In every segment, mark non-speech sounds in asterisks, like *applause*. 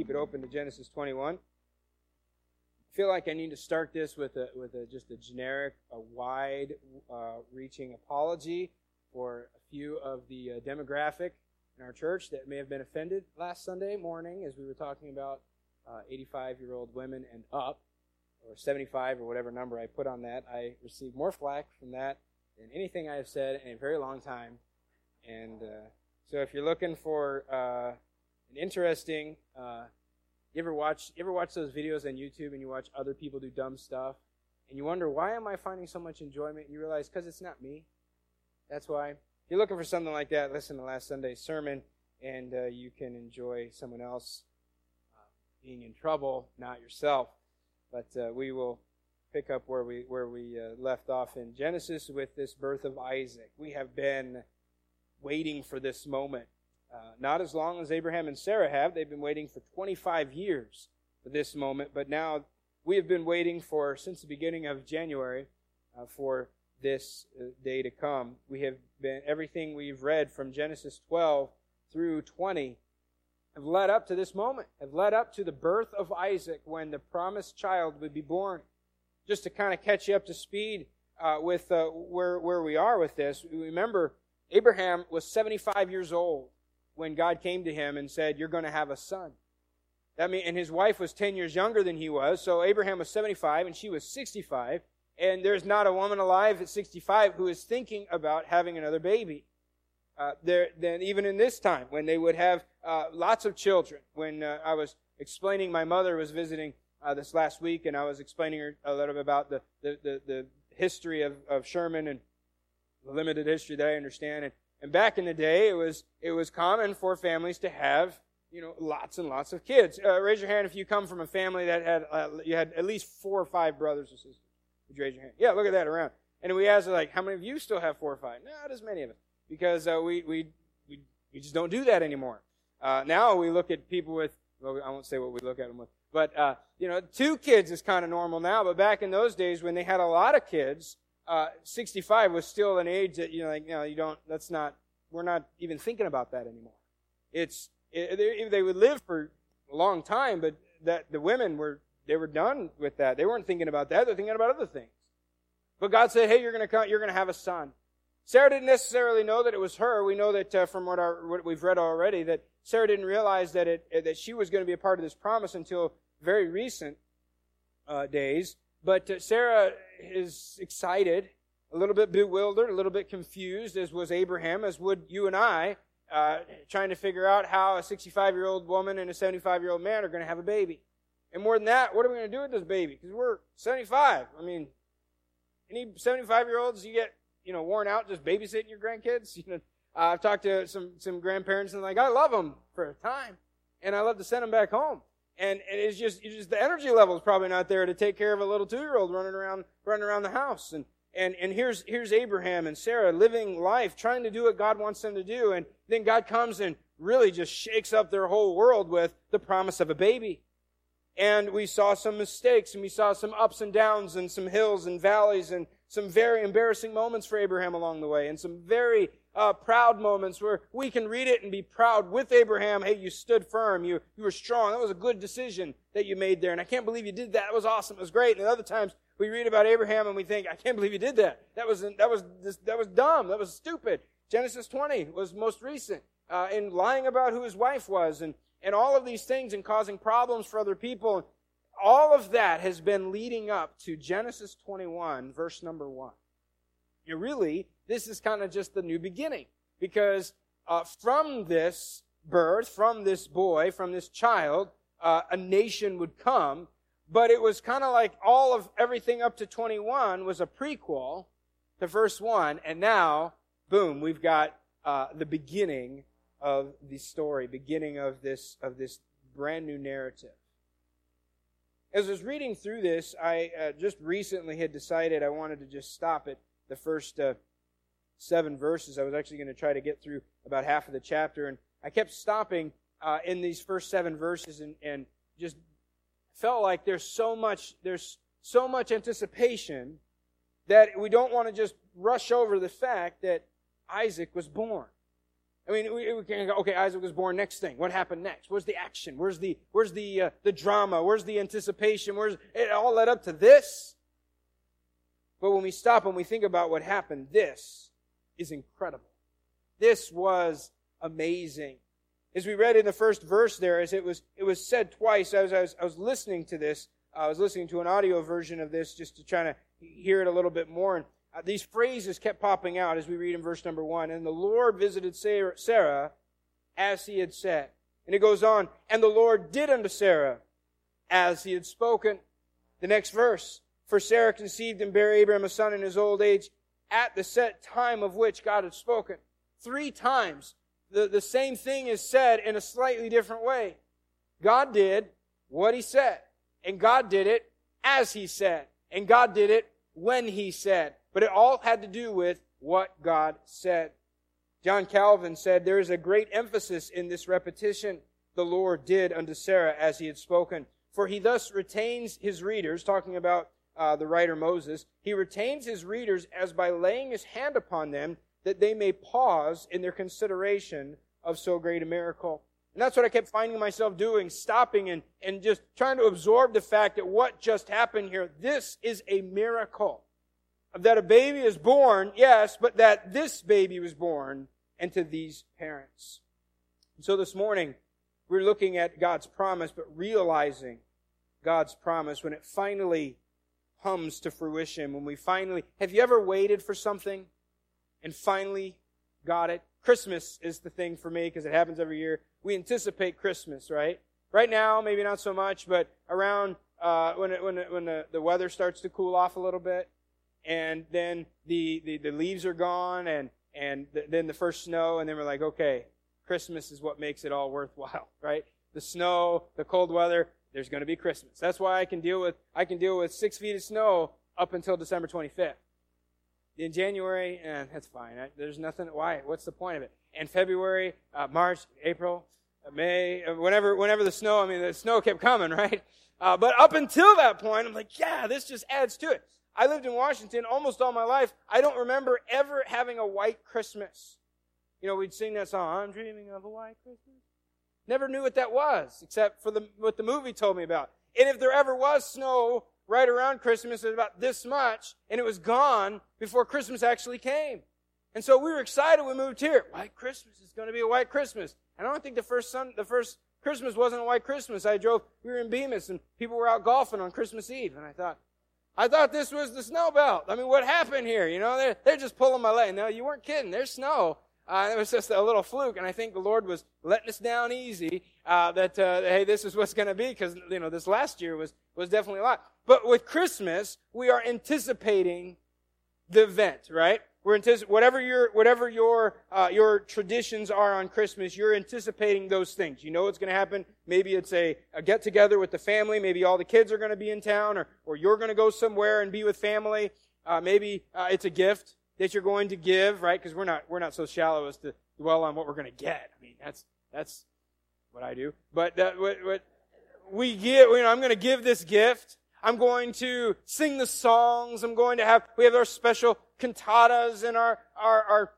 keep it open to Genesis 21. I feel like I need to start this with a, with a, just a generic, a wide uh, reaching apology for a few of the uh, demographic in our church that may have been offended last Sunday morning as we were talking about 85 uh, women and up, or 75 or whatever number I put on that. I received more flack from that than anything I have said in a very long time. And uh, so if you're looking for uh, an interesting, uh, you ever watch you ever watch those videos on YouTube and you watch other people do dumb stuff and you wonder why am I finding so much enjoyment? And you realize because it's not me. That's why. If you're looking for something like that, listen to last Sunday's sermon, and uh, you can enjoy someone else uh, being in trouble, not yourself. But uh, we will pick up where we where we uh, left off in Genesis with this birth of Isaac. We have been waiting for this moment. Uh, not as long as Abraham and Sarah have. They've been waiting for 25 years for this moment, but now we have been waiting for, since the beginning of January, uh, for this uh, day to come. We have been, everything we've read from Genesis 12 through 20 have led up to this moment, have led up to the birth of Isaac when the promised child would be born. Just to kind of catch you up to speed uh, with uh, where, where we are with this, remember Abraham was 75 years old when God came to him and said, You're going to have a son. That mean, and his wife was 10 years younger than he was, so Abraham was 75 and she was 65. And there's not a woman alive at 65 who is thinking about having another baby. Uh, there, then even in this time, when they would have uh, lots of children, when uh, I was explaining, my mother was visiting uh, this last week, and I was explaining her a little bit about the, the, the, the history of, of Sherman and the limited history that I understand. And, and back in the day, it was, it was common for families to have, you know, lots and lots of kids. Uh, raise your hand if you come from a family that had, uh, you had at least four or five brothers or sisters. Would you raise your hand? Yeah, look at that around. And we asked, like, how many of you still have four or five? Not as many of us. Because uh, we, we, we, we just don't do that anymore. Uh, now we look at people with, well, I won't say what we look at them with, but, uh, you know, two kids is kind of normal now, but back in those days when they had a lot of kids, uh, 65 was still an age that you know, like, you know, you don't. That's not. We're not even thinking about that anymore. It's it, they, would live for a long time, but that the women were they were done with that. They weren't thinking about that. They're thinking about other things. But God said, "Hey, you're going to come. You're going to have a son." Sarah didn't necessarily know that it was her. We know that uh, from what, our, what we've read already that Sarah didn't realize that it that she was going to be a part of this promise until very recent uh, days. But uh, Sarah is excited, a little bit bewildered, a little bit confused, as was Abraham, as would you and I, uh, trying to figure out how a 65 year old woman and a 75 year old man are going to have a baby. And more than that, what are we going to do with this baby? Because we're 75. I mean, any 75 year olds, you get, you know, worn out just babysitting your grandkids? *laughs* You know, I've talked to some, some grandparents and like, I love them for a time. And I love to send them back home and, it's just it's just the energy level is probably not there to take care of a little two year old running around running around the house. And and and here's here's Abraham and Sarah living life trying to do what God wants them to do. And then God comes and really just shakes up their whole world with the promise of a baby. And we saw some mistakes and we saw some ups and downs and some hills and valleys and some very embarrassing moments for Abraham along the way and some very uh, proud moments where we can read it and be proud with Abraham. Hey, you stood firm. You, you were strong. That was a good decision that you made there. And I can't believe you did that. That was awesome. It was great. And other times we read about Abraham and we think, I can't believe you did that. That was, that was, that was dumb. That was stupid. Genesis 20 was most recent, uh, in lying about who his wife was and, and all of these things and causing problems for other people. All of that has been leading up to Genesis 21, verse number 1. You really, this is kind of just the new beginning. Because uh, from this birth, from this boy, from this child, uh, a nation would come. But it was kind of like all of everything up to 21 was a prequel to verse 1. And now, boom, we've got uh, the beginning of the story, beginning of this, of this brand new narrative. As I was reading through this, I uh, just recently had decided I wanted to just stop at the first uh, seven verses. I was actually going to try to get through about half of the chapter, and I kept stopping uh, in these first seven verses and, and just felt like there's so much there's so much anticipation that we don't want to just rush over the fact that Isaac was born. I mean, we, we can go, okay, Isaac was born. Next thing, what happened next? Where's the action? Where's the where's the uh, the drama? Where's the anticipation? Where's it all led up to this? But when we stop and we think about what happened, this is incredible. This was amazing. As we read in the first verse there, as it was it was said twice, as I was, I was listening to this, I was listening to an audio version of this just to try to hear it a little bit more. And uh, these phrases kept popping out as we read in verse number one. And the Lord visited Sarah as he had said. And it goes on, and the Lord did unto Sarah as he had spoken. The next verse, for Sarah conceived and bare Abraham a son in his old age at the set time of which God had spoken. Three times the, the same thing is said in a slightly different way. God did what he said, and God did it as he said, and God did it when he said. But it all had to do with what God said. John Calvin said, There is a great emphasis in this repetition the Lord did unto Sarah as he had spoken. For he thus retains his readers, talking about uh, the writer Moses, he retains his readers as by laying his hand upon them that they may pause in their consideration of so great a miracle. And that's what I kept finding myself doing, stopping and, and just trying to absorb the fact that what just happened here, this is a miracle that a baby is born, yes, but that this baby was born and to these parents. And so this morning, we're looking at God's promise, but realizing God's promise when it finally comes to fruition, when we finally, have you ever waited for something and finally got it? Christmas is the thing for me because it happens every year. We anticipate Christmas, right? Right now, maybe not so much, but around uh, when it, when it, when the, the weather starts to cool off a little bit, and then the, the, the leaves are gone and, and the, then the first snow and then we're like, okay, Christmas is what makes it all worthwhile, *laughs* right? The snow, the cold weather, there's going to be Christmas. That's why I can deal with, I can deal with six feet of snow up until December 25th. In January, eh, that's fine. There's nothing, why? What's the point of it? And February, uh, March, April, uh, May, uh, whenever, whenever the snow, I mean, the snow kept coming, *laughs* right? Uh, but up until that point, I'm like, yeah, this just adds to it. I lived in Washington almost all my life. I don't remember ever having a white Christmas. You know, we'd sing that song, I'm dreaming of a white Christmas. Never knew what that was, except for the, what the movie told me about. And if there ever was snow right around Christmas, it was about this much, and it was gone before Christmas actually came. And so we were excited we moved here. White Christmas is going to be a white Christmas. And I don't think the first sun, the first Christmas wasn't a white Christmas. I drove, we were in Bemus and people were out golfing on Christmas Eve. And I thought, I thought this was the snow belt. I mean, what happened here? You know, they're, they're just pulling my leg. No, you weren't kidding. There's snow. Uh, it was just a little fluke, and I think the Lord was letting us down easy. Uh, that uh, hey, this is what's going to be because you know this last year was was definitely a lot. But with Christmas, we are anticipating the event, right? We're antici- whatever your whatever your uh, your traditions are on Christmas, you're anticipating those things. You know what's going to happen. Maybe it's a, a get together with the family. Maybe all the kids are going to be in town, or or you're going to go somewhere and be with family. Uh, maybe uh, it's a gift that you're going to give, right? Because we're not we're not so shallow as to dwell on what we're going to get. I mean, that's that's what I do. But that, what, what we give, you know, I'm going to give this gift. I'm going to sing the songs. I'm going to have, we have our special cantatas and our, our, our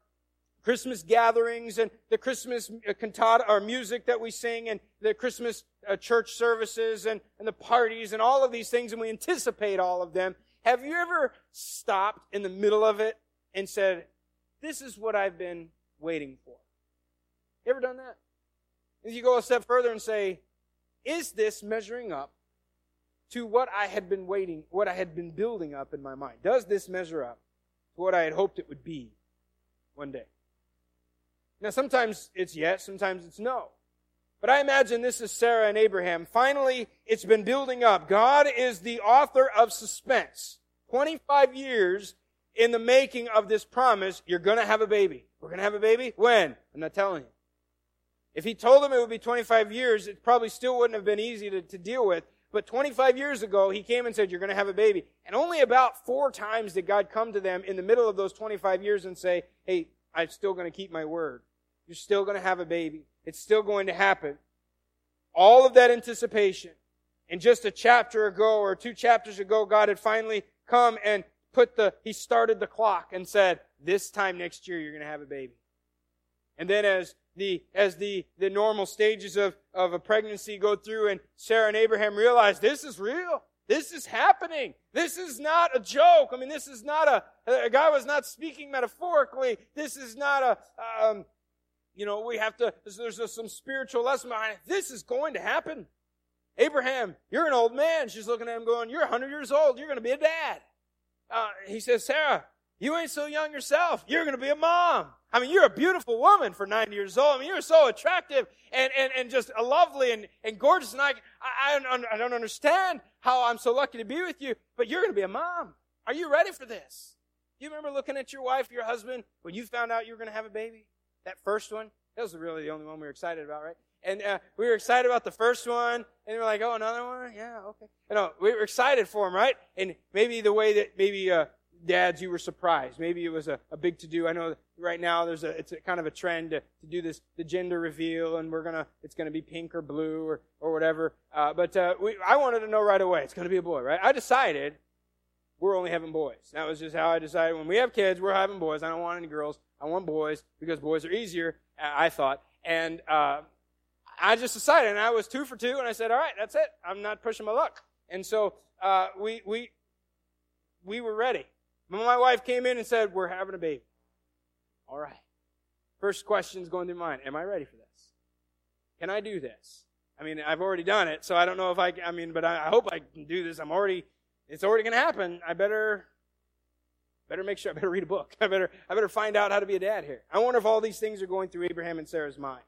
Christmas gatherings and the Christmas uh, cantata or music that we sing and the Christmas uh, church services and, and the parties and all of these things and we anticipate all of them. Have you ever stopped in the middle of it and said, this is what I've been waiting for? You ever done that? And you go a step further and say, is this measuring up to what I had been waiting, what I had been building up in my mind? Does this measure up to what I had hoped it would be one day? Now, sometimes it's yes, sometimes it's no. But I imagine this is Sarah and Abraham. Finally, it's been building up. God is the author of suspense. 25 years in the making of this promise, you're gonna have a baby. We're gonna have a baby? When? I'm not telling you. If he told them it would be 25 years, it probably still wouldn't have been easy to, to deal with. But 25 years ago, he came and said, You're going to have a baby. And only about four times did God come to them in the middle of those 25 years and say, Hey, I'm still going to keep my word. You're still going to have a baby. It's still going to happen. All of that anticipation. And just a chapter ago or two chapters ago, God had finally come and put the, he started the clock and said, This time next year, you're going to have a baby. And then as the as the the normal stages of of a pregnancy go through, and Sarah and Abraham realize this is real. This is happening. This is not a joke. I mean, this is not a, a guy was not speaking metaphorically. This is not a, um, you know, we have to, there's, there's some spiritual lesson behind it. This is going to happen. Abraham, you're an old man. She's looking at him going, you're 100 years old. You're going to be a dad. Uh, he says, Sarah, you ain't so young yourself. You're going to be a mom. I mean, you're a beautiful woman for 90 years old. I mean, you're so attractive and, and, and just lovely and, and gorgeous. And I, I, I don't understand how I'm so lucky to be with you, but you're going to be a mom. Are you ready for this? You remember looking at your wife, your husband, when you found out you were going to have a baby? That first one? That was really the only one we were excited about, right? And uh, we were excited about the first one, and we are like, oh, another one? Yeah, okay. You know, we were excited for him, right? And maybe the way that maybe uh, dads, you were surprised. Maybe it was a, a big to do. I know right now there's a, it's a kind of a trend to, to do this, the gender reveal, and we're gonna, it's gonna be pink or blue or, or whatever. Uh, but, uh, we, I wanted to know right away. It's gonna be a boy, right? I decided we're only having boys. That was just how I decided. When we have kids, we're having boys. I don't want any girls. I want boys because boys are easier, I thought. And, uh, I just decided, and I was two for two, and I said, all right, that's it. I'm not pushing my luck. And so, uh, we, we, we were ready. My wife came in and said, We're having a baby. All right. First question's going through mind Am I ready for this? Can I do this? I mean, I've already done it, so I don't know if I, I mean, but I, I hope I can do this. I'm already, it's already going to happen. I better, better make sure, I better read a book. *laughs* I better, I better find out how to be a dad here. I wonder if all these things are going through Abraham and Sarah's mind.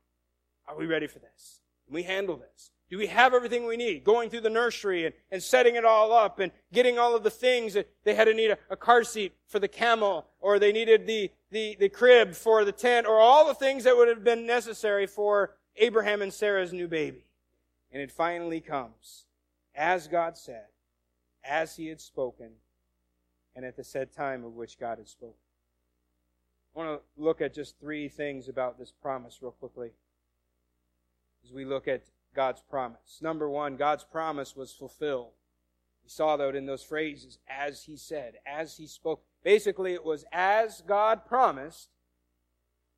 Are we ready for this? Can we handle this? Do we have everything we need? Going through the nursery and, and setting it all up and getting all of the things that they had to need a, a car seat for the camel or they needed the, the, the crib for the tent or all the things that would have been necessary for Abraham and Sarah's new baby. And it finally comes as God said, as he had spoken, and at the said time of which God had spoken. I want to look at just three things about this promise real quickly as we look at God's promise. Number one, God's promise was fulfilled. We saw that in those phrases, as he said, as he spoke. Basically, it was as God promised,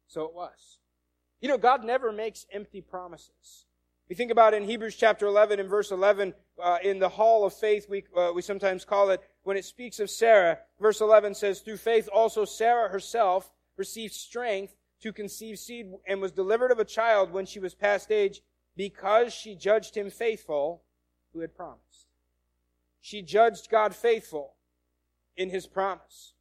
so it was. You know, God never makes empty promises. We think about in Hebrews chapter 11 and verse 11, uh, in the hall of faith, we, uh, we sometimes call it, when it speaks of Sarah, verse 11 says, through faith also Sarah herself received strength to conceive seed and was delivered of a child when she was past age because she judged him faithful who had promised. She judged God faithful in his promise.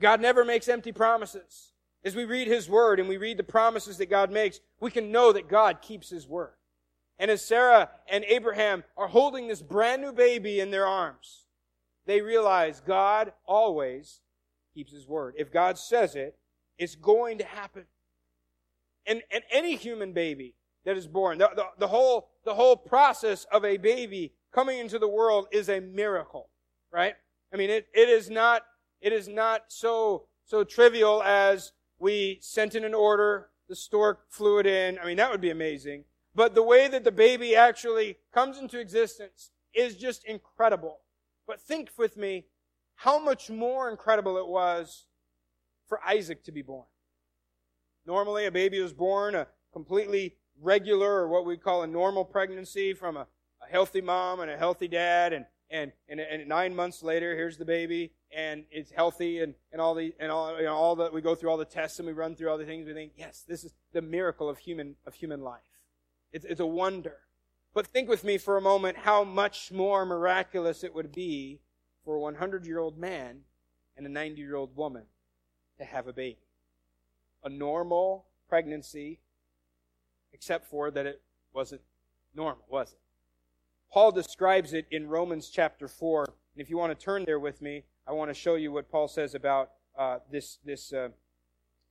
God never makes empty promises. As we read his word and we read the promises that God makes, we can know that God keeps his word. And as Sarah and Abraham are holding this brand new baby in their arms, they realize God always keeps his word. If God says it, it's going to happen. And, and any human baby that is born. The, the, the, whole, the whole process of a baby coming into the world is a miracle, right? I mean, it, it is not, it is not so, so trivial as we sent in an order, the stork flew it in. I mean, that would be amazing. But the way that the baby actually comes into existence is just incredible. But think with me how much more incredible it was for Isaac to be born. Normally, a baby is born a completely regular or what we call a normal pregnancy from a, a healthy mom and a healthy dad and, and, and, and, nine months later, here's the baby, and it's healthy, and, and all the and all you know, all that we go through all the tests and we run through all the things. We think, yes, this is the miracle of human of human life. It's, it's a wonder. But think with me for a moment how much more miraculous it would be for a 100 year old man and a 90 year old woman to have a baby. A normal pregnancy except for that it wasn't normal, was it? Paul describes it in Romans chapter 4. And if you want to turn there with me, I want to show you what Paul says about uh, this, this, uh,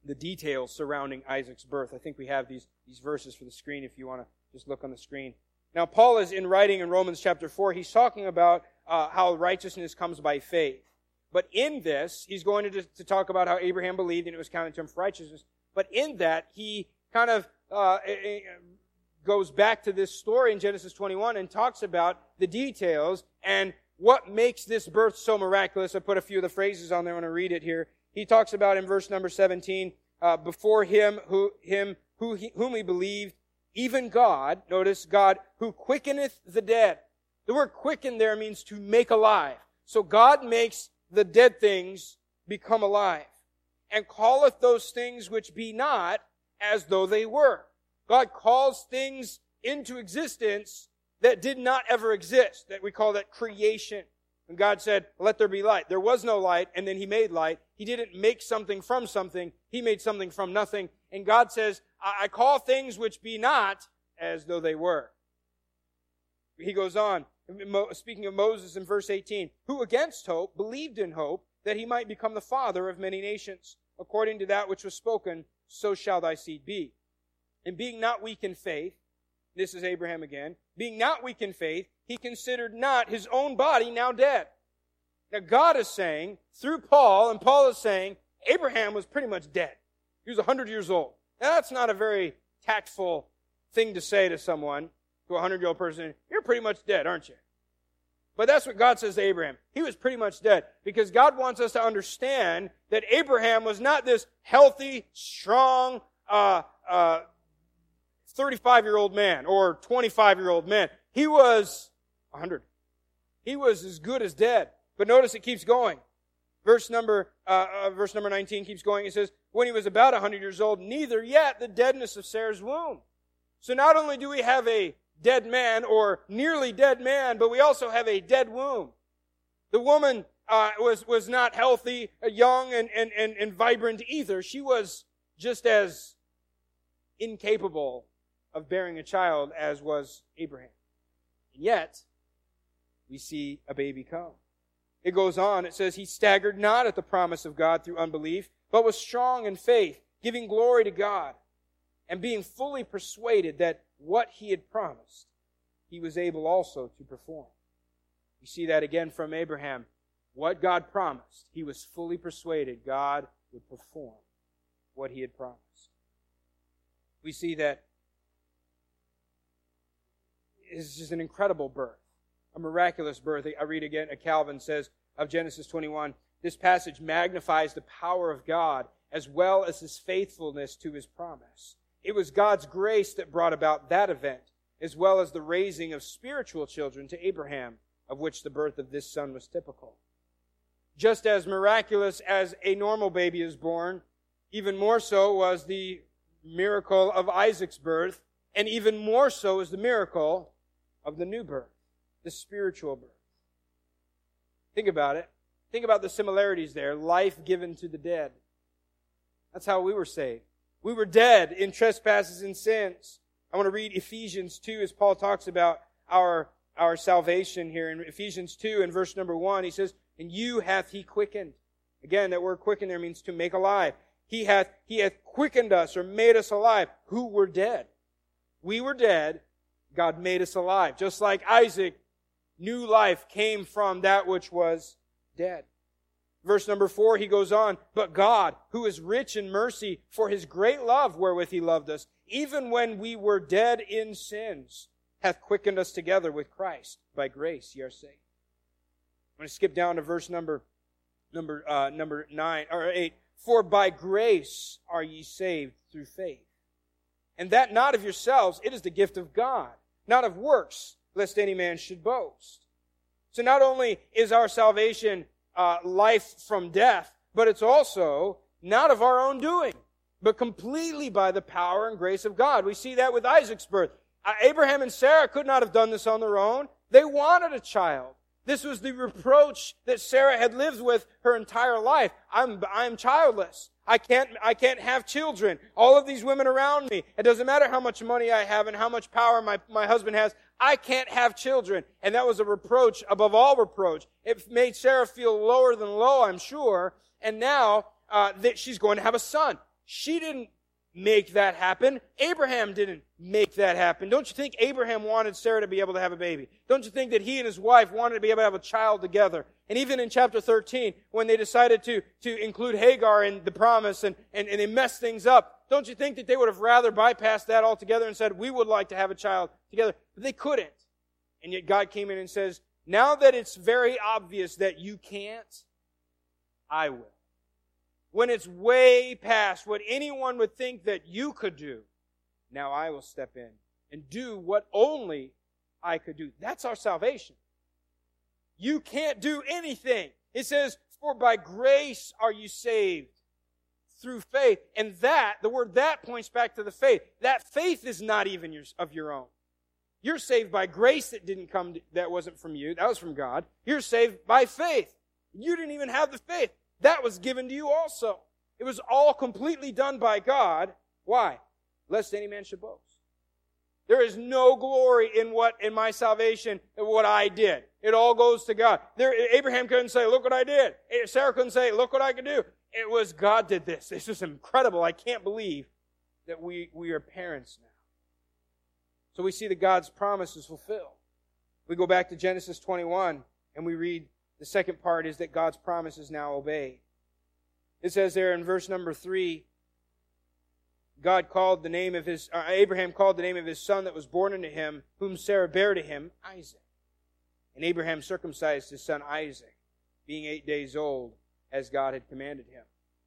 the details surrounding Isaac's birth. I think we have these, these verses for the screen if you want to just look on the screen. Now, Paul is in writing in Romans chapter 4, he's talking about uh, how righteousness comes by faith. But in this, he's going to, to talk about how Abraham believed and it was counted to him for righteousness. But in that, he kind of uh, goes back to this story in Genesis 21 and talks about the details and what makes this birth so miraculous. I put a few of the phrases on there. I want to read it here. He talks about in verse number 17, uh, before him who him who he, whom he believed, even God, notice God, who quickeneth the dead. The word quicken there means to make alive. So God makes the dead things become alive and calleth those things which be not as though they were. God calls things into existence that did not ever exist, that we call that creation. And God said, let there be light. There was no light, and then He made light. He didn't make something from something. He made something from nothing. And God says, I, I call things which be not as though they were. He goes on, speaking of Moses in verse 18, who against hope believed in hope that he might become the father of many nations. According to that which was spoken, so shall thy seed be. And being not weak in faith, this is Abraham again, being not weak in faith, he considered not his own body now dead. Now God is saying, through Paul, and Paul is saying, Abraham was pretty much dead. He was 100 years old. Now, that's not a very tactful thing to say to someone, to a 100 year old person. You're pretty much dead, aren't you? But that's what God says to Abraham. He was pretty much dead because God wants us to understand that Abraham was not this healthy, strong, uh, uh, 35 year old man or 25 year old man. He was 100. He was as good as dead. But notice it keeps going. Verse number, uh, uh, verse number 19 keeps going. It says, when he was about 100 years old, neither yet the deadness of Sarah's womb. So not only do we have a dead man or nearly dead man, but we also have a dead womb. The woman uh, was, was not healthy, uh, young, and, and, and, and vibrant either. She was just as incapable of bearing a child as was Abraham. And yet, we see a baby come. It goes on, it says, He staggered not at the promise of God through unbelief, but was strong in faith, giving glory to God, and being fully persuaded that what he had promised, he was able also to perform. You see that again from Abraham. What God promised, he was fully persuaded God would perform what he had promised. We see that it's just an incredible birth, a miraculous birth. I read again, Calvin says of Genesis 21, this passage magnifies the power of God as well as his faithfulness to his promise. It was God's grace that brought about that event, as well as the raising of spiritual children to Abraham, of which the birth of this son was typical. Just as miraculous as a normal baby is born, even more so was the miracle of Isaac's birth, and even more so is the miracle of the new birth, the spiritual birth. Think about it. Think about the similarities there. Life given to the dead. That's how we were saved. We were dead in trespasses and sins. I want to read Ephesians 2 as Paul talks about our, our salvation here. In Ephesians 2 in verse number 1, he says, And you hath he quickened. Again, that word quicken there means to make alive. He hath, he hath quickened us or made us alive who were dead. We were dead. God made us alive. Just like Isaac, new life came from that which was dead. Verse number four, he goes on, but God, who is rich in mercy for his great love wherewith he loved us, even when we were dead in sins, hath quickened us together with Christ. By grace ye are saved. I'm going to skip down to verse number, number, uh, number nine, or eight. For by grace are ye saved through faith. And that not of yourselves, it is the gift of God, not of works, lest any man should boast. So not only is our salvation uh, life from death, but it's also not of our own doing, but completely by the power and grace of God. We see that with Isaac's birth. Uh, Abraham and Sarah could not have done this on their own. They wanted a child. This was the reproach that Sarah had lived with her entire life. I'm, I'm childless. I can't, I can't have children. All of these women around me. It doesn't matter how much money I have and how much power my, my husband has. I can't have children. And that was a reproach above all reproach. It made Sarah feel lower than low, I'm sure. And now, uh, that she's going to have a son. She didn't make that happen. Abraham didn't make that happen. Don't you think Abraham wanted Sarah to be able to have a baby? Don't you think that he and his wife wanted to be able to have a child together? And even in chapter 13, when they decided to, to include Hagar in the promise and, and, and they messed things up, don't you think that they would have rather bypassed that altogether and said, we would like to have a child together? But they couldn't. And yet God came in and says, now that it's very obvious that you can't, I will when it's way past what anyone would think that you could do, Now I will step in and do what only I could do. That's our salvation. You can't do anything. It says, For by grace are you saved through faith. And that, the word that points back to the faith. That faith is not even your, of your own. You're saved by grace that didn't come, that wasn't from you. That was from God. You're saved by faith. You didn't even have the faith. That was given to you also. It was all completely done by God. Why? Lest any man should boast. There is no glory in what, in my salvation, in what I did. It all goes to God. There, Abraham couldn't say, look what I did. Sarah couldn't say, look what I could do. It was God did this. This is incredible. I can't believe that we, we are parents now. So we see that God's promise is fulfilled. We go back to Genesis 21 and we read the second part is that God's promise is now obeyed. It says there in verse number 3 God called the name of his, uh, Abraham called the name of his son that was born unto him, whom Sarah bare to him, Isaac. And Abraham circumcised his son Isaac, being eight days old, as God had commanded him.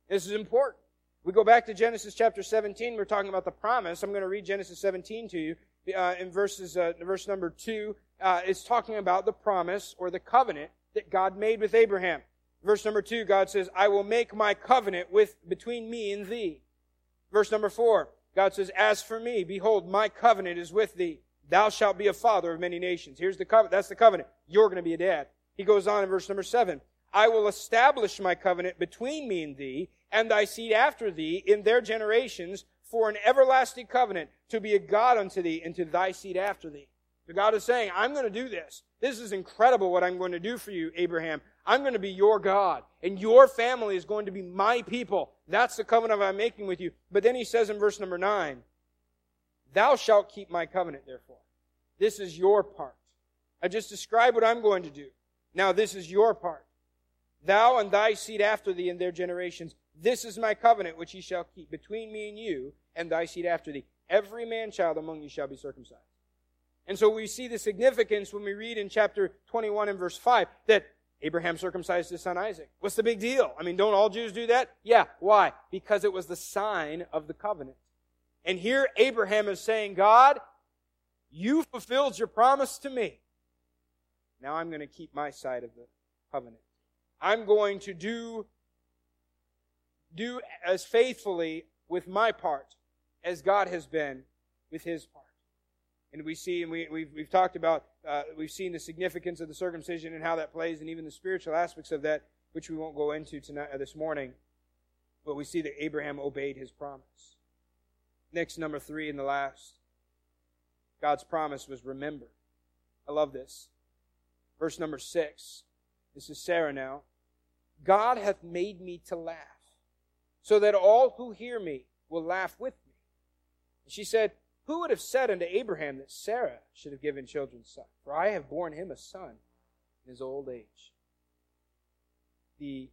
This is important. We go back to Genesis chapter 17. We're talking about the promise. I'm going to read Genesis 17 to you. Uh, in verses, uh, verse number 2, uh, it's talking about the promise or the covenant that God made with Abraham. Verse number 2, God says, I will make my covenant with, between me and thee. Verse number 4, God says, As for me, behold, my covenant is with thee. Thou shalt be a father of many nations. Here's the covenant. That's the covenant. You're going to be a dad. He goes on in verse number 7. I will establish my covenant between me and thee, and thy seed after thee, in their generations, for an everlasting covenant, to be a God unto thee, and to thy seed after thee. God is saying, I'm going to do this. This is incredible what I'm going to do for you, Abraham. I'm going to be your God, and your family is going to be my people. That's the covenant I'm making with you. But then he says in verse number 9, Thou shalt keep my covenant, therefore. This is your part. I just described what I'm going to do. Now this is your part. Thou and thy seed after thee in their generations. This is my covenant which ye shall keep between me and you and thy seed after thee. Every man child among you shall be circumcised. And so we see the significance when we read in chapter 21 and verse 5 that Abraham circumcised his son Isaac. What's the big deal? I mean, don't all Jews do that? Yeah. Why? Because it was the sign of the covenant. And here Abraham is saying, God, you fulfilled your promise to me. Now I'm going to keep my side of the covenant. I'm going to do, do as faithfully with my part as God has been with his part. And we see, and we, we've, we've talked about, uh, we've seen the significance of the circumcision and how that plays, and even the spiritual aspects of that, which we won't go into tonight, uh, this morning. But we see that Abraham obeyed his promise. Next, number three, and the last, God's promise was remembered. I love this. Verse number six. This is Sarah now. God hath made me to laugh, so that all who hear me will laugh with me. She said, Who would have said unto Abraham that Sarah should have given children son? For I have borne him a son in his old age. The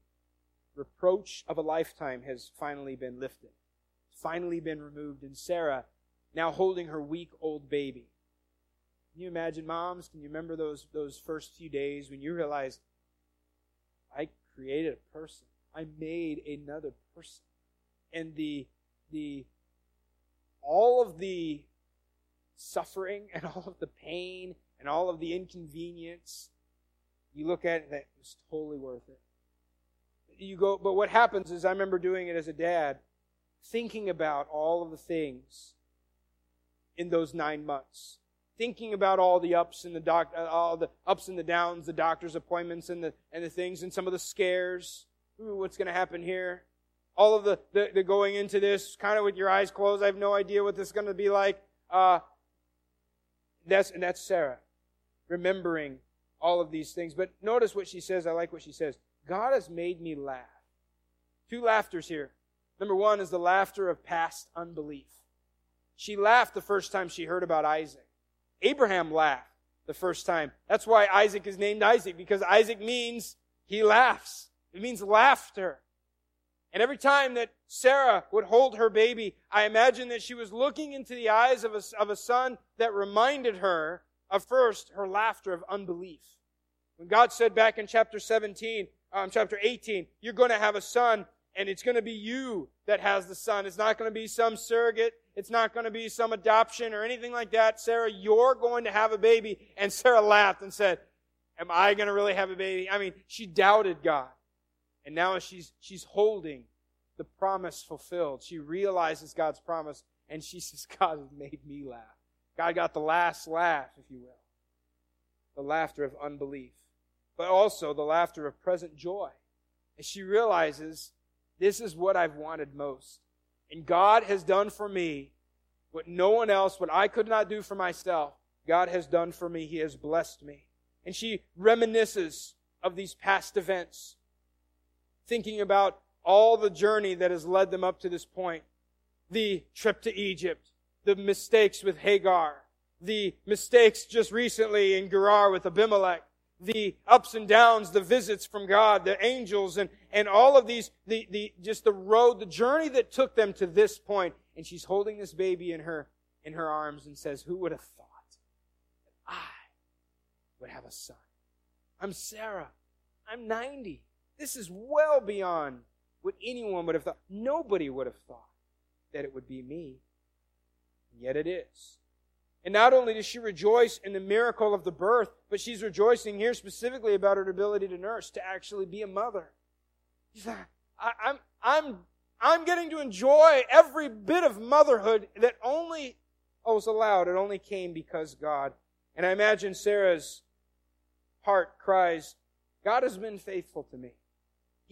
reproach of a lifetime has finally been lifted, finally been removed, and Sarah now holding her weak old baby. Can you imagine, moms? Can you remember those those first few days when you realized I created a person. I made another person. And the the all of the suffering and all of the pain and all of the inconvenience, you look at it that was totally worth it. You go, but what happens is I remember doing it as a dad, thinking about all of the things in those nine months thinking about all the ups and the doc, uh, all the ups and the downs, the doctor's appointments and the and the things, and some of the scares. Ooh, what's going to happen here? All of the, the, the going into this kind of with your eyes closed. I have no idea what this is going to be like. Uh, that's and that's Sarah, remembering all of these things. But notice what she says. I like what she says. God has made me laugh. Two laughters here. Number one is the laughter of past unbelief. She laughed the first time she heard about Isaac. Abraham laughed the first time. That's why Isaac is named Isaac, because Isaac means he laughs. It means laughter. And every time that Sarah would hold her baby, I imagine that she was looking into the eyes of a, of a son that reminded her of first her laughter of unbelief. When God said back in chapter 17, um, chapter 18, you're going to have a son, and it's going to be you that has the son. It's not going to be some surrogate. It's not going to be some adoption or anything like that. Sarah, you're going to have a baby. And Sarah laughed and said, Am I going to really have a baby? I mean, she doubted God. And now she's, she's holding the promise fulfilled. She realizes God's promise and she *laughs* says, God has made me laugh. God got the last laugh, if you will. The laughter of unbelief, but also the laughter of present joy. And she realizes this is what I've wanted most. And God has done for me what no one else, what I could not do for myself, God has done for me. He has blessed me. And she reminisces of these past events, thinking about all the journey that has led them up to this point. The trip to Egypt, the mistakes with Hagar, the mistakes just recently in Gerar with Abimelech, the ups and downs, the visits from God, the angels, and, and all of these, the, the, just the road, the journey that took them to this point. And she's holding this baby in her, in her arms and says, who would have thought that I would have a son? I'm Sarah. I'm 90. This is well beyond what anyone would have thought. Nobody would have thought that it would be me. And yet it is. And not only does she rejoice in the miracle of the birth, but she's rejoicing here specifically about her ability to nurse, to actually be a mother. She's like, I'm, I'm, I'm getting to enjoy every bit of motherhood that only was allowed. It only came because God. And I imagine Sarah's heart cries, God has been faithful to me,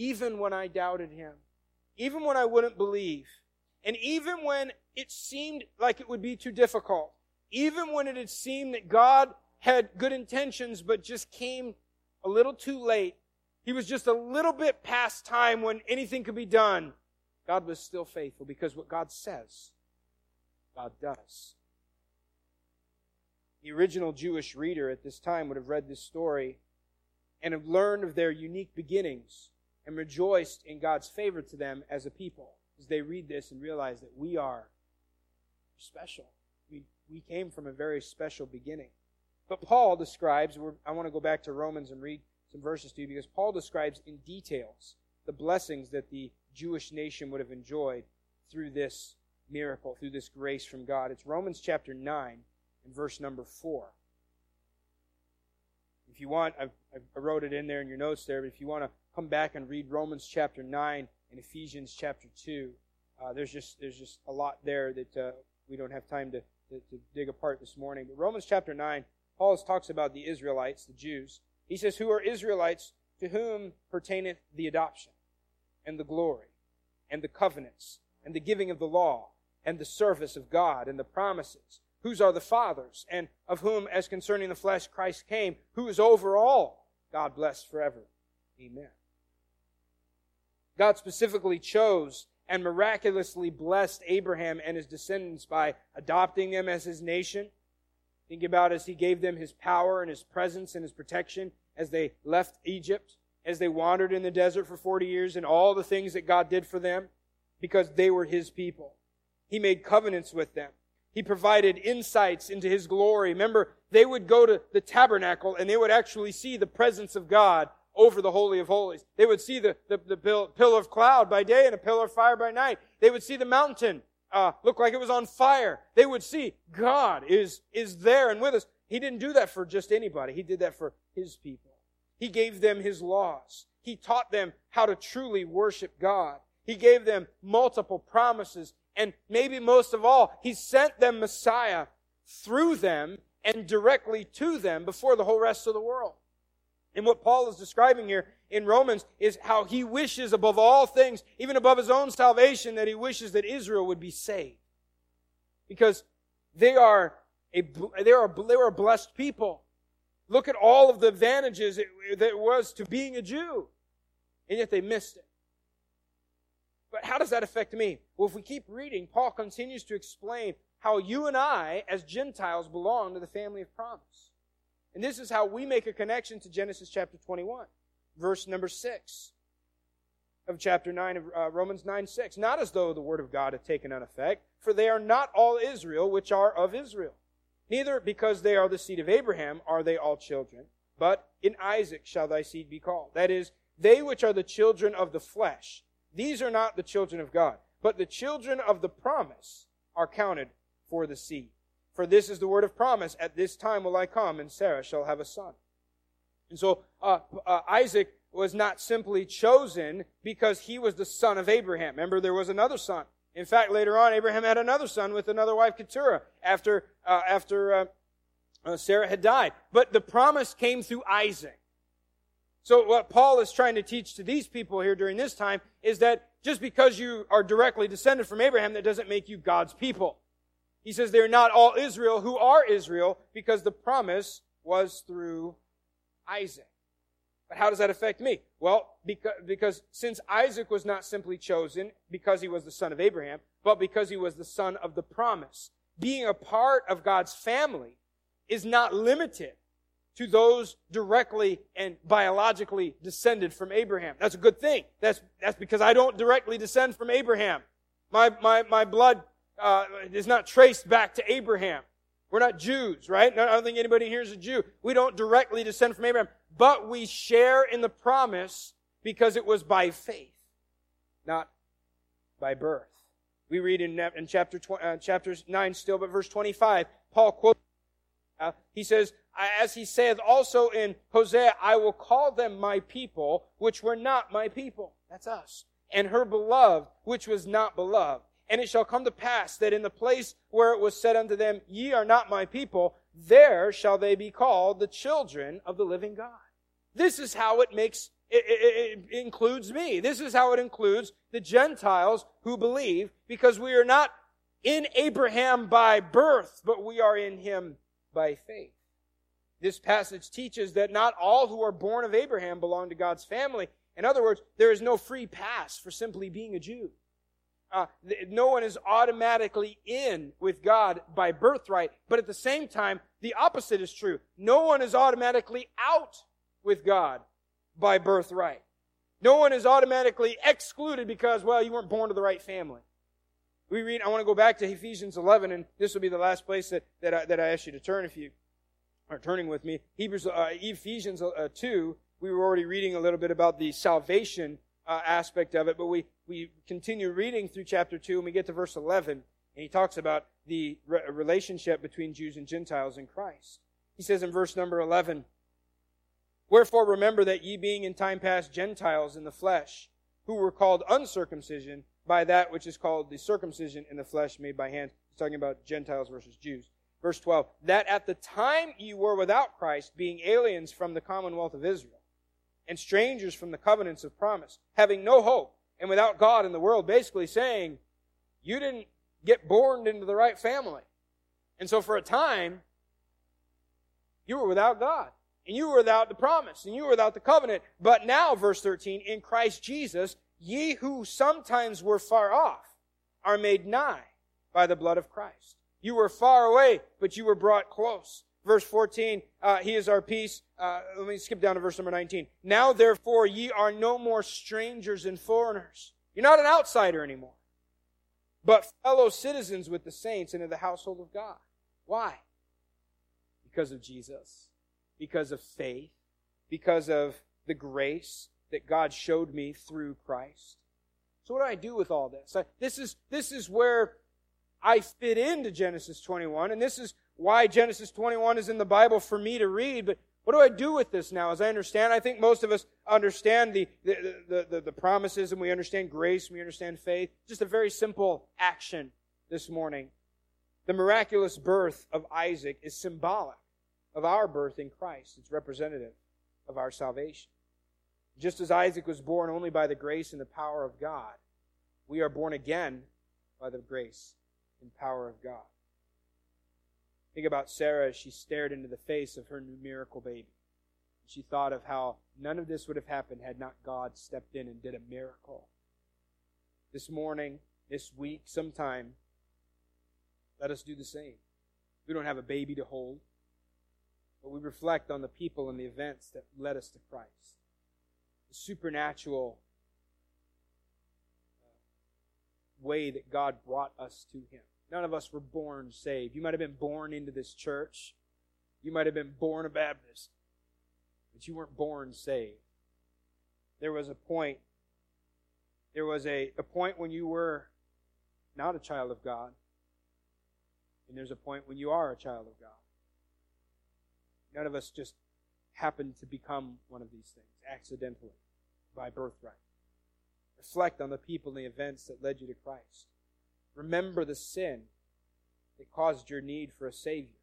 even when I doubted him, even when I wouldn't believe, and even when it seemed like it would be too difficult even when it had seemed that God had good intentions but just came a little too late, he was just a little bit past time when anything could be done, God was still faithful because what God says, God does. The original Jewish reader at this time would have read this story and have learned of their unique beginnings and rejoiced in God's favor to them as a people as they read this and realize that we are special we we came from a very special beginning. But Paul describes, I want to go back to Romans and read some verses to you because Paul describes in details the blessings that the Jewish nation would have enjoyed through this miracle, through this grace from God. It's Romans chapter 9 and verse number 4. If you want, I, I wrote it in there in your notes there, but if you want to come back and read Romans chapter 9 and Ephesians chapter 2, uh, there's just there's just a lot there that uh, we don't have time to to, to dig apart this morning. But Romans chapter 9, Paul talks about the Israelites, the Jews. He says, Who are Israelites to whom pertaineth the adoption, and the glory, and the covenants, and the giving of the law, and the service of God, and the promises? Whose are the fathers, and of whom, as concerning the flesh, Christ came, who is over all, God bless forever. Amen. God specifically chose and miraculously blessed Abraham and his descendants by adopting them as his nation. Think about as he gave them his power and his presence and his protection as they left Egypt, as they wandered in the desert for 40 years, and all the things that God did for them because they were his people. He made covenants with them. He provided insights into his glory. Remember, they would go to the tabernacle and they would actually see the presence of God over the Holy of Holies. They would see the, the, the pillar of cloud by day and a pillar of fire by night. They would see the mountain uh, look like it was on fire. They would see God is, is there and with us. He didn't do that for just anybody. He did that for His people. He gave them His laws. He taught them how to truly worship God. He gave them multiple promises. And maybe most of all, He sent them Messiah through them and directly to them before the whole rest of the world. And what Paul is describing here in Romans is how he wishes above all things, even above his own salvation, that he wishes that Israel would be saved. Because they are a, they are, they are a blessed people. Look at all of the advantages it, that it was to being a Jew. And yet they missed it. But how does that affect me? Well, if we keep reading, Paul continues to explain how you and I, as Gentiles, belong to the family of promise. And this is how we make a connection to Genesis chapter 21, verse number 6 of chapter 9 of uh, Romans 9 6. Not as though the word of God had taken on effect, for they are not all Israel which are of Israel. Neither because they are the seed of Abraham are they all children, but in Isaac shall thy seed be called. That is, they which are the children of the flesh, These are not the children of God, but the children of the promise are counted for the seed. For this is the word of promise. At this time will I come, and Sarah shall have a son. And so uh, uh, Isaac was not simply chosen because he was the son of Abraham. Remember, there was another son. In fact, later on, Abraham had another son with another wife, Keturah, after uh, after uh, uh, Sarah had died. But the promise came through Isaac. So what Paul is trying to teach to these people here during this time is that just because you are directly descended from Abraham, that doesn't make you God's people. He says they're not all Israel who are Israel because the promise was through Isaac. But how does that affect me? Well, because, because since Isaac was not simply chosen because he was the son of Abraham, but because he was the son of the promise, being a part of God's family is not limited to those directly and biologically descended from Abraham. That's a good thing. That's, that's because I don't directly descend from Abraham. My, my, my blood uh, is not traced back to Abraham. We're not Jews, right? I don't think anybody here is a Jew. We don't directly descend from Abraham, but we share in the promise because it was by faith, not by birth. We read in, in chapter, uh, chapter 9 still, but verse 25, Paul quotes, uh, he says, as he saith also in Hosea, I will call them my people, which were not my people. That's us. And her beloved, which was not beloved. And it shall come to pass that in the place where it was said unto them, Ye are not my people, there shall they be called the children of the living God. This is how it makes, it, it, it includes me. This is how it includes the Gentiles who believe, because we are not in Abraham by birth, but we are in him by faith. This passage teaches that not all who are born of Abraham belong to God's family. In other words, there is no free pass for simply being a Jew. Uh, no one is automatically in with God by birthright, but at the same time, the opposite is true. No one is automatically out with God by birthright. No one is automatically excluded because, well, you weren't born to the right family. We read, I want to go back to Ephesians 11, and this will be the last place that, that, I, that I ask you to turn if you are turning with me. Hebrews, uh, Ephesians uh, 2, we were already reading a little bit about the salvation uh, aspect of it, but we, we continue reading through chapter 2 and we get to verse 11, and he talks about the re- relationship between Jews and Gentiles in Christ. He says in verse number 11, Wherefore remember that ye being in time past Gentiles in the flesh, who were called uncircumcision by that which is called the circumcision in the flesh made by hands. He's talking about Gentiles versus Jews. Verse 12, that at the time ye were without Christ, being aliens from the commonwealth of Israel, and strangers from the covenants of promise, having no hope, and without God in the world, basically saying, you didn't get born into the right family. And so for a time, you were without God. And you were without the promise. And you were without the covenant. But now, verse 13, in Christ Jesus, ye who sometimes were far off are made nigh by the blood of Christ. You were far away, but you were brought close. Verse 14, uh, He is our peace. Uh, let me skip down to verse number 19. Now therefore ye are no more strangers and foreigners. You're not an outsider anymore, but fellow citizens with the saints and of the household of God. Why? Because of Jesus, because of faith, because of the grace that God showed me through Christ. So what do I do with all this? This is, this is where I fit into Genesis 21, and this is why Genesis 21 is in the Bible for me to read. But what do I do with this now? As I understand, I think most of us understand the, the, the, the, promises and we understand grace and we understand faith. Just a very simple action this morning. The miraculous birth of Isaac is symbolic of our birth in Christ. It's representative of our salvation. Just as Isaac was born only by the grace and the power of God, we are born again by the grace and power of God. Think about Sarah as she stared into the face of her new miracle baby. She thought of how none of this would have happened had not God stepped in and did a miracle. This morning, this week, sometime, let us do the same. We don't have a baby to hold, but we reflect on the people and the events that led us to Christ. The supernatural uh, way that God brought us to Him. None of us were born saved. You might have been born into this church. You might have been born a Baptist. But you weren't born saved. There was a point There was a, a point when you were not a child of God, and there's a point when you are a child of God. None of us just happen to become one of these things accidentally by birthright. Reflect on the people and the events that led you to Christ. Remember the sin that caused your need for a Savior.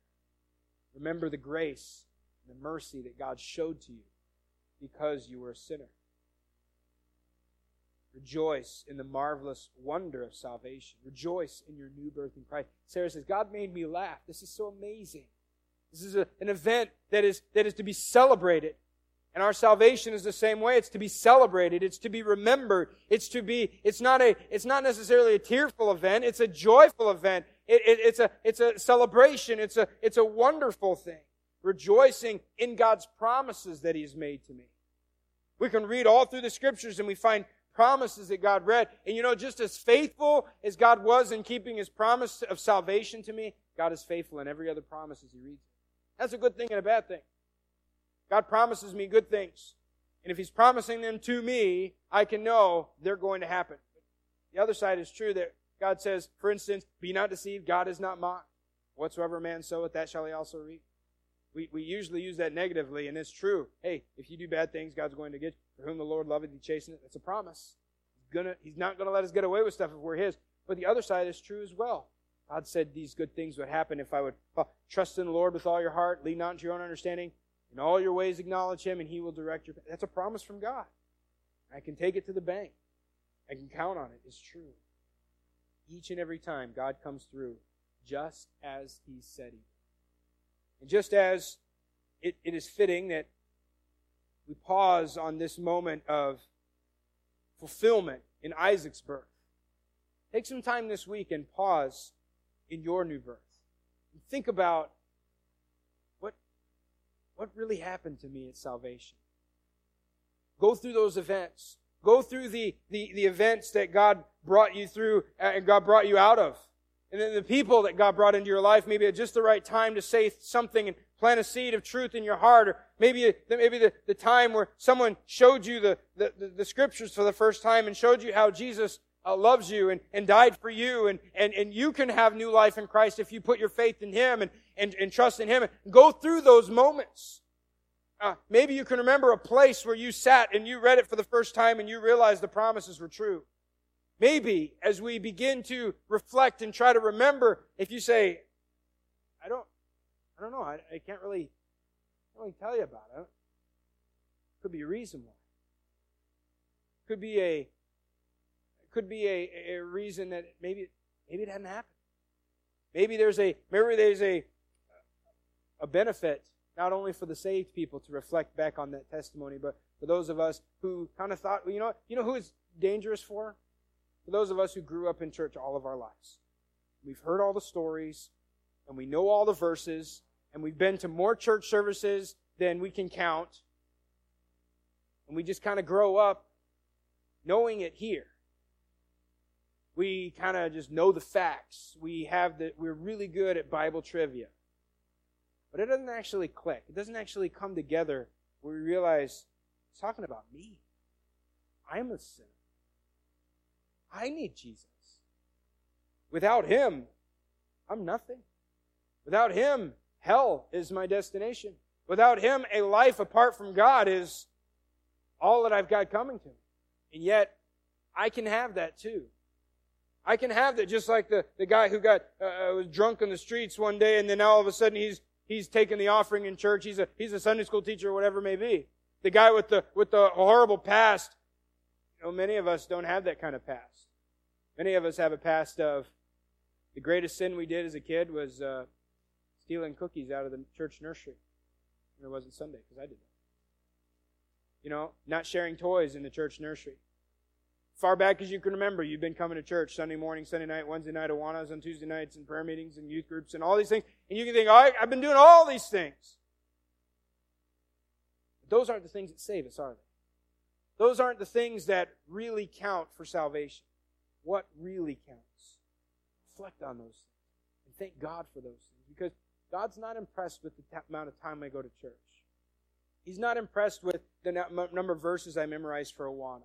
Remember the grace and the mercy that God showed to you because you were a sinner. Rejoice in the marvelous wonder of salvation. Rejoice in your new birth in Christ. Sarah says, God made me laugh. This is so amazing. This is a, an event that is, that is to be celebrated. And our salvation is the same way. It's to be celebrated. It's to be remembered. It's to be, it's not a, it's not necessarily a tearful event. It's a joyful event. It, it, it's a, it's a celebration. It's a, it's a wonderful thing. Rejoicing in God's promises that He's made to me. We can read all through the scriptures and we find promises that God read. And you know, just as faithful as God was in keeping His promise of salvation to me, God is faithful in every other promise as He reads. That's a good thing and a bad thing. God promises me good things. And if He's promising them to me, I can know they're going to happen. The other side is true that God says, for instance, be not deceived, God is not mocked. Whatsoever man soweth, that shall he also reap. We, we usually use that negatively, and it's true. Hey, if you do bad things, God's going to get you. For whom the Lord loveth, he chasteneth. It's a promise. He's, gonna, he's not going to let us get away with stuff if we're his. But the other side is true as well. God said these good things would happen if I would uh, trust in the Lord with all your heart, lean not into your own understanding, in all your ways acknowledge Him, and He will direct your. Path. That's a promise from God. I can take it to the bank. I can count on it. It's true. Each and every time, God comes through just as He said He would. And just as it, it is fitting that we pause on this moment of fulfillment in Isaac's birth, take some time this week and pause in your new birth. Think about what really happened to me at salvation? Go through those events. Go through the, the, the events that God brought you through uh, and God brought you out of. And then the people that God brought into your life, maybe at just the right time to say something and plant a seed of truth in your heart, or maybe, maybe the, the time where someone showed you the, the, the scriptures for the first time and showed you how Jesus uh, loves you and, and died for you and, and, and you can have new life in Christ if you put your faith in Him and, and, and trust in Him. And Go through those moments. Uh, maybe you can remember a place where you sat and you read it for the first time and you realized the promises were true. Maybe as we begin to reflect and try to remember, if you say, I don't, I don't know, I, I can't really, I really tell you about it. Could be a reason why. Could be a, could be a, a reason that maybe, maybe it hadn't happened. Maybe there's a, maybe there's a, a benefit not only for the saved people to reflect back on that testimony, but for those of us who kind of thought, well, you know, you know who it's dangerous for? For those of us who grew up in church all of our lives. We've heard all the stories, and we know all the verses, and we've been to more church services than we can count. And we just kind of grow up knowing it here. We kind of just know the facts. We have the, we're really good at Bible trivia. But it doesn't actually click. It doesn't actually come together where we realize it's talking about me. I'm a sinner. I need Jesus. Without Him, I'm nothing. Without Him, hell is my destination. Without Him, a life apart from God is all that I've got coming to me. And yet, I can have that too. I can have that just like the, the guy who got uh, was drunk on the streets one day and then now all of a sudden he's he's taking the offering in church. He's a, he's a Sunday school teacher or whatever it may be. The guy with the, with the horrible past, you know, many of us don't have that kind of past. Many of us have a past of the greatest sin we did as a kid was uh, stealing cookies out of the church nursery. And it wasn't Sunday because I did that. You know, not sharing toys in the church nursery far back as you can remember, you've been coming to church Sunday morning, Sunday night, Wednesday night, Awanas on Tuesday nights, and prayer meetings and youth groups and all these things. And you can think, oh, I've been doing all these things. But those aren't the things that save us, are they? Those aren't the things that really count for salvation. What really counts? Reflect on those things and thank God for those things because God's not impressed with the t- amount of time I go to church. He's not impressed with the number of verses I memorized for Awana.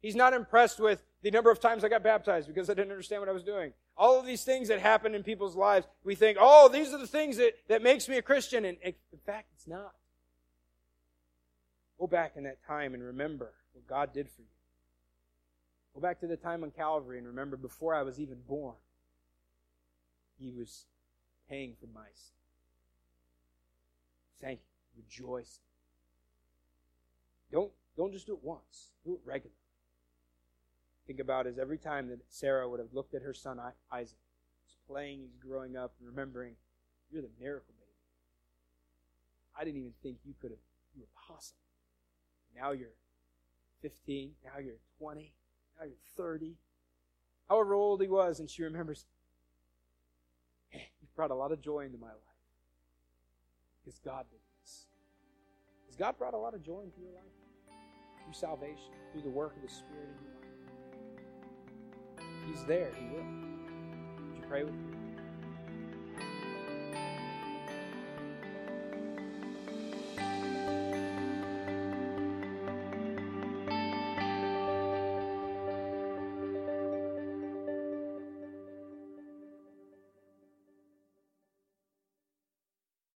He's not impressed with the number of times I got baptized because I didn't understand what I was doing. All of these things that happen in people's lives, we think, oh, these are the things that, that makes me a Christian. And in fact, it's not. Go back in that time and remember what God did for you. Go back to the time on Calvary and remember before I was even born, He was paying for my sin. Thank you. Rejoice. Don't, don't just do it once. Do it regularly. Think about is every time that Sarah would have looked at her son Isaac, he's playing, he's growing up, and remembering, you're the miracle baby. I didn't even think you could have, you were possible. Now you're 15, now you're 20, now you're 30. However old he was, and she remembers, you've brought a lot of joy into my life. Because God did this. Has God brought a lot of joy into your life? Through salvation, through the work of the Spirit in your life. He's there. He will. Would you pray with me?